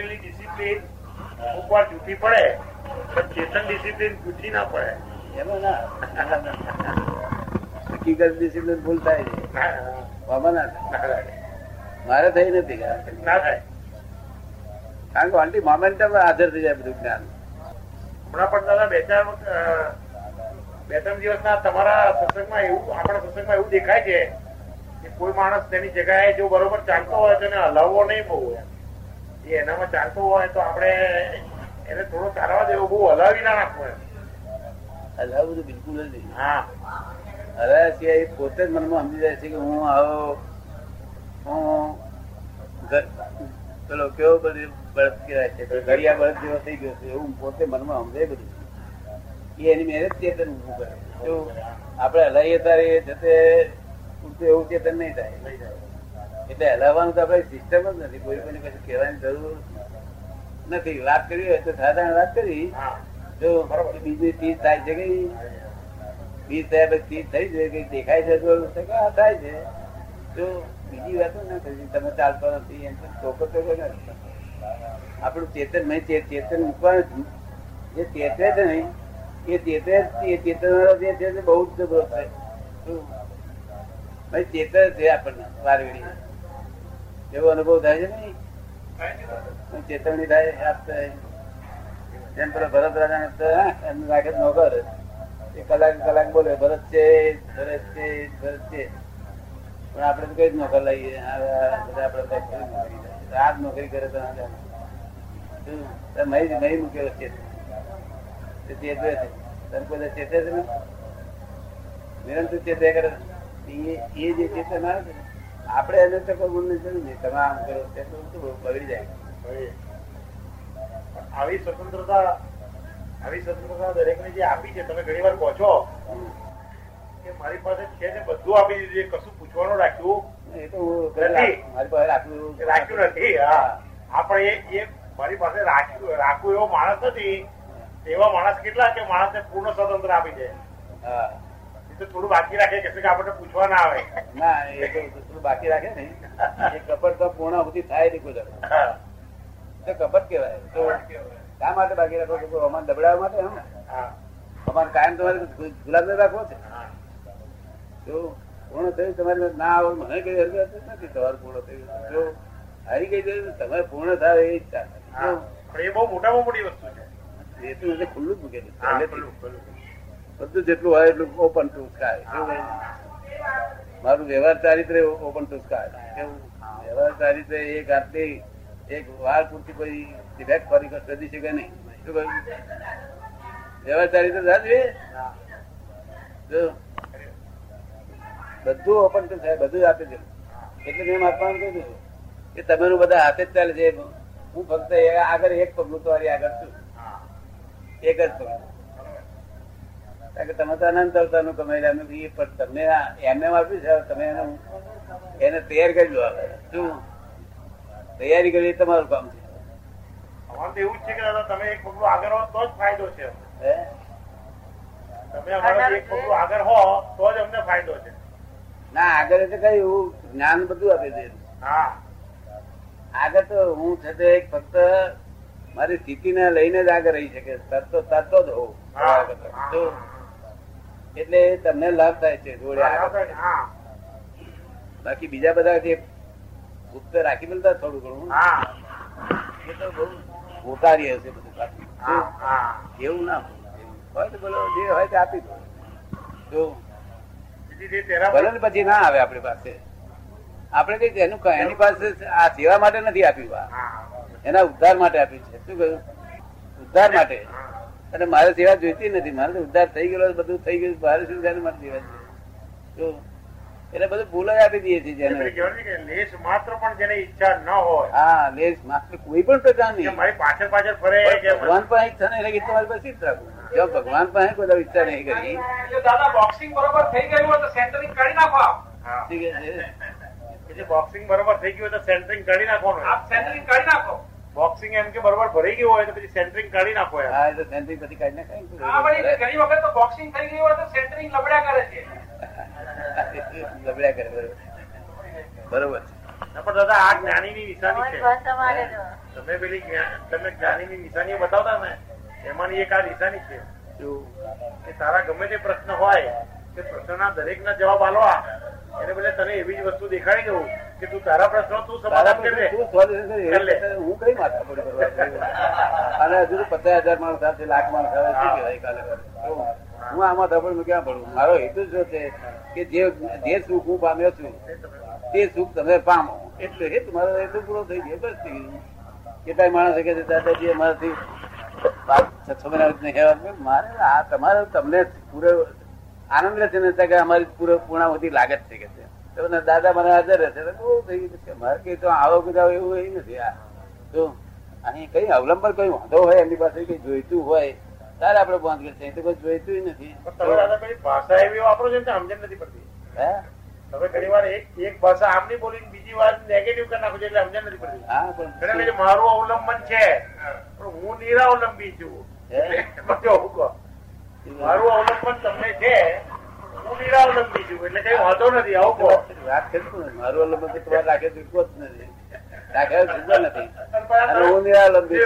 ભણેલી ડિસિપ્લિન અમુક વાર જૂઠી પડે પણ ચેતન ડિસિપ્લિન જૂઠી ના પડે. એમાં ના. હકીકત ડિસિપ્લિન ભૂલ થાય છે. મારે થઈ નથી ના થાય. કારણ કે ઓનલી મોમેન્ટમ હાજર થઈ જાય બધું જ્ઞાન. હમણાં પણ દાદા બે ચાર બે ત્રણ દિવસના તમારા સત્સંગમાં એવું આપણા સત્સંગમાં એવું દેખાય છે કે કોઈ માણસ તેની જગ્યાએ જો બરોબર ચાલતો હોય તો એને હલાવવો નહીં બહુ એમ. એ એનામાં ચાલતો હોય તો આપણે એને થોડો ચાલવા દેવો બહુ હલાવી ના નાખવો. એટલે આ બિલકુલ જ નહીં. હા. હલાવ્યા સિવાય પોતે જ મનમાં સમજી જાય છે કે હું આવો હું પેલો કેવો બધી બળદ કહેવાય છે ઘડિયા બળદ જેવો થઈ ગયો છે એવું પોતે મનમાં સમજાય બધું. એ એની મહેનત ચેતન ઊભું કરે. જો આપણે હલાવીએ તારે જતે એવું ચેતન નહીં થાય. એટલે હલાવવાનું તો આપણે સિસ્ટમ જ નથી. કોઈ કોઈને કશું કહેવાની જરૂર નથી. વાત કરી હોય તો સાધારણ વાત કરી. જો બીજી ચીજ થાય છે કઈ? બીજ થયા પછી ચીજ થઈ છે કઈ દેખાય છે તો તો થાય છે. જો બીજી વાત ના કરી તમે ચાલતો નથી. એમ ચોખ્ખો ચોખ્ખો નથી. આપણું ચેતન નહીં ચે- ચેતન મૂકવાનું જે ચેતે છે નહીં એ ચેતે એ ચેતન વાળો જે છે બહુ જ જબરો થાય. ચેતન છે આપણને. વારગડી એવો અનુભવ થાય છે નહીં. ચેતવણી થાય આપતા જેમ પેલો ભરત રાજા એમને રાખે નોકર. એ કલાક કલાક બોલે ભરત છે ભરત છે ભરત છે. પણ આપણે તો કઈ જ નોકર લઈએ. આ બધા આપણે તો નોકરી કરે. આ જ નોકરી કરે તો મહી મહી મૂકેલો છે તે ચેતવે છે. તને કોઈ ચેતે છે ને? નિરંતર ચેતે કરે એ જે ચેતન આવે છે આપણે એને તો કોઈ ગુણ નહીં જરૂર નહીં. તમે આમ કરો તે તો શું બગડી જાય. આવી સ્વતંત્રતા આવી સ્વતંત્રતા દરેકને જે આપી છે તમે ઘણી વાર કહો છો કે મારી પાસે છે ને બધું આપી દીધું કશું પૂછવાનું રાખ્યું એ તો નથી. મારી પાસે રાખ્યું રાખ્યું નથી હા. આપણે એ મારી પાસે રાખ્યું રાખવું એવો માણસ નથી. એવા માણસ કેટલા કે માણસને પૂર્ણ સ્વતંત્ર આપી દે? હા. તો થોડું બાકી રાખે કે કે આપણને પૂછવા ના આવે. ના એ તો થોડું બાકી રાખે ને. એ કપટ તો પૂર્ણ સુધી થાય નહીં કોઈ તો કપટ કહેવાય. તો શા માટે બાકી રાખો? છો અમારે દબડાવવા માટે એમ ને? કાયમ તમારે ગુલાબ રાખવો છે. જો પૂર્ણ થયું તમારે ના આવો મને કઈ હરકત નથી તમારું પૂર્ણ થયું. જો હારી ગઈ તો તમારે પૂર્ણ થાય એ ઈચ્છા હા. એ બહુ મોટામાં મોટી વસ્તુ છે. એ તો ખુલ્લું જ મૂકેલું. બધું જેટલું હોય એટલું ઓપન ટુ સ્કાય મારું વ્યવહાર ચારિત્ર ઓપન ટુ સ્કાય કેવું? વ્યવહાર ચારિત્ર એક આટલી, એક વાર પૂરતી કોઈ ડિફેક્ટ કરી શકે નહીં. શું કહ્યું? વ્યવહાર ચારિત્ર સાચવે. જો બધું ઓપન ટુ થાય બધું આપે છે. એટલે મેં આપવાનું કહ્યું હતું કે તમારું બધા હાથે જ ચાલે છે. હું ફક્ત આગળ એક પગલું તમારી આગળ છું. એક જ પગલું. કે તમે તો અનંત અવતારનું કમાઈ રહ્યા નથી પણ તમને એમને આપ્યું છે તમે એને એને તૈયાર કરી લો. શું? તૈયારી કરી તમારું કામ છે. અમારે તો એવું જ છે કે દાદા તમે એક પગલું આગળ હો તો જ ફાયદો છે. તમે અમારા એક પગલું આગળ હો તો જ અમને ફાયદો છે. ના આગળ એટલે કઈ જ્ઞાન બધું આપી દે. હા. આગળ તો હું છે તે ફક્ત મારી સ્થિતિને લઈને જ આગળ રહી શકે. તત્વ તત્વ જ હોઉં. એટલે તમને લાભ થાય છે જોડે બાકી બીજા બધા જે ગુપ્ત રાખી મળતા થોડું ઘણું. એ તો બહુ ઉતારી હશે બધું એવું ના હોય તો બોલો જે હોય તે આપી દો. ભલે પછી ના આવે આપણી પાસે. આપણે કઈ એનું એની પાસે આ સેવા માટે નથી આપ્યું એના ઉદ્ધાર માટે આપ્યું છે. શું કહ્યું? ઉદ્ધાર માટે. અને મારે સેવા જોઈતી નથી. મારે ઉદ્ધાર થઈ ગયેલો બધું થઈ ગયું મારે શું થાય મારે સેવા જોઈએ એટલે બધું ભૂલ જ આપી દઈએ છીએ જેને. લેશ માત્ર પણ જેને ઈચ્છા ન હોય. હા લેસ માત્ર કોઈ પણ પ્રકારની કે મારી પાછળ પાછળ ફરે ભગવાન પાસે ઈચ્છા નહીં રાખી તમારી પાસે જ રાખવું જો ભગવાન પાસે કોઈ દાડો ઈચ્છા નહીં કરી. દાદા બોક્સિંગ બરોબર થઈ ગયું હોય તો સેન્ટરિંગ કરી નાખો. ઠીક છે બોક્સિંગ બરોબર થઈ ગયું હોય તો સેન્ટરિંગ કરી નાખો આપ સેન્ટરિંગ કરી નાખો. બોક્સિંગ એમ કે બરોબર ભરાઈ ગયું હોય તો પછી સેન્ટરિંગ કાઢી નાખો હા એ તો સેન્ટ્રી પછી કાઢી હા વળી ઘણી વખત તો બોક્સિંગ થઈ ગયું હોય તો સેન્ટરિંગ લબડ્યા કરે છે. લબડ્યા કરે બરોબર. બરોબર. પણ દાદા આ જ્ઞાનીની નિશાની છે. તમે પેલી તમે જ્ઞાની ની નિશાનીઓ બતાવતા ને એમાંની એક આ નિશાની છે. કે તારા ગમે તે પ્રશ્ન હોય તે પ્રશ્નના દરેકના જવાબ આલવા એને બદલે તને એવી જ વસ્તુ દેખાડી દઉં. કે તું તારા પ્રશ્નો તું સમાધાન કરી. હું કઈ માથા પડી કરવા અને હજુ પચાસ હજાર માણસ સાથે લાખ માણસ આવે છે હું. આમાં ધબડ ક્યાં પડું મારો હેતુ જો છે કે જે જે સુખ હું પામ્યો છું તે સુખ તમે પામો. એટલે એ તમારો હેતુ પૂરો થઈ ગયો બસ થઈ ગયું. કેટલાય માણસ કે છે દાદાજી અમારાથી પાંચ છ છ મહિના મારે આ તમારે તમને પૂરો આનંદ રહેશે ને કે અમારી પૂરો પૂર્ણાવતી લાગત છે કે છે. દાદા મને હાજર રહેશે બહુ થઈ ગયું મારે કઈ તો આવો કદાવ એવું એ નથી. આ જો અહીં કઈ અવલંબન કઈ વાંધો હોય એમની પાસે કઈ જોઈતું હોય ત્યારે આપડે બંધ કરશે. તો કોઈ જોઈતું નથી. તમે દાદા પેલી ભાષા એવી વાપરો છો ને સમજણ નથી પડતી. હે? તમે ઘણી વાર એક એક ભાષા આમની બોલી બીજી વાર નેગેટિવ કરી નાખો છો એટલે સમજણ નથી પડતી. હા એટલે કે પણ મારું અવલંબન છે પણ હું નિરાવલંબી છું. મારું અવલંબન તમને છું એટલે કઈ વાંધો નથી આવું કહો વાત કરતું નથી. મારું અલંબન તમારે રાખે તો જ નથી રાખે તો નથી અને હું. નિરાવલંબી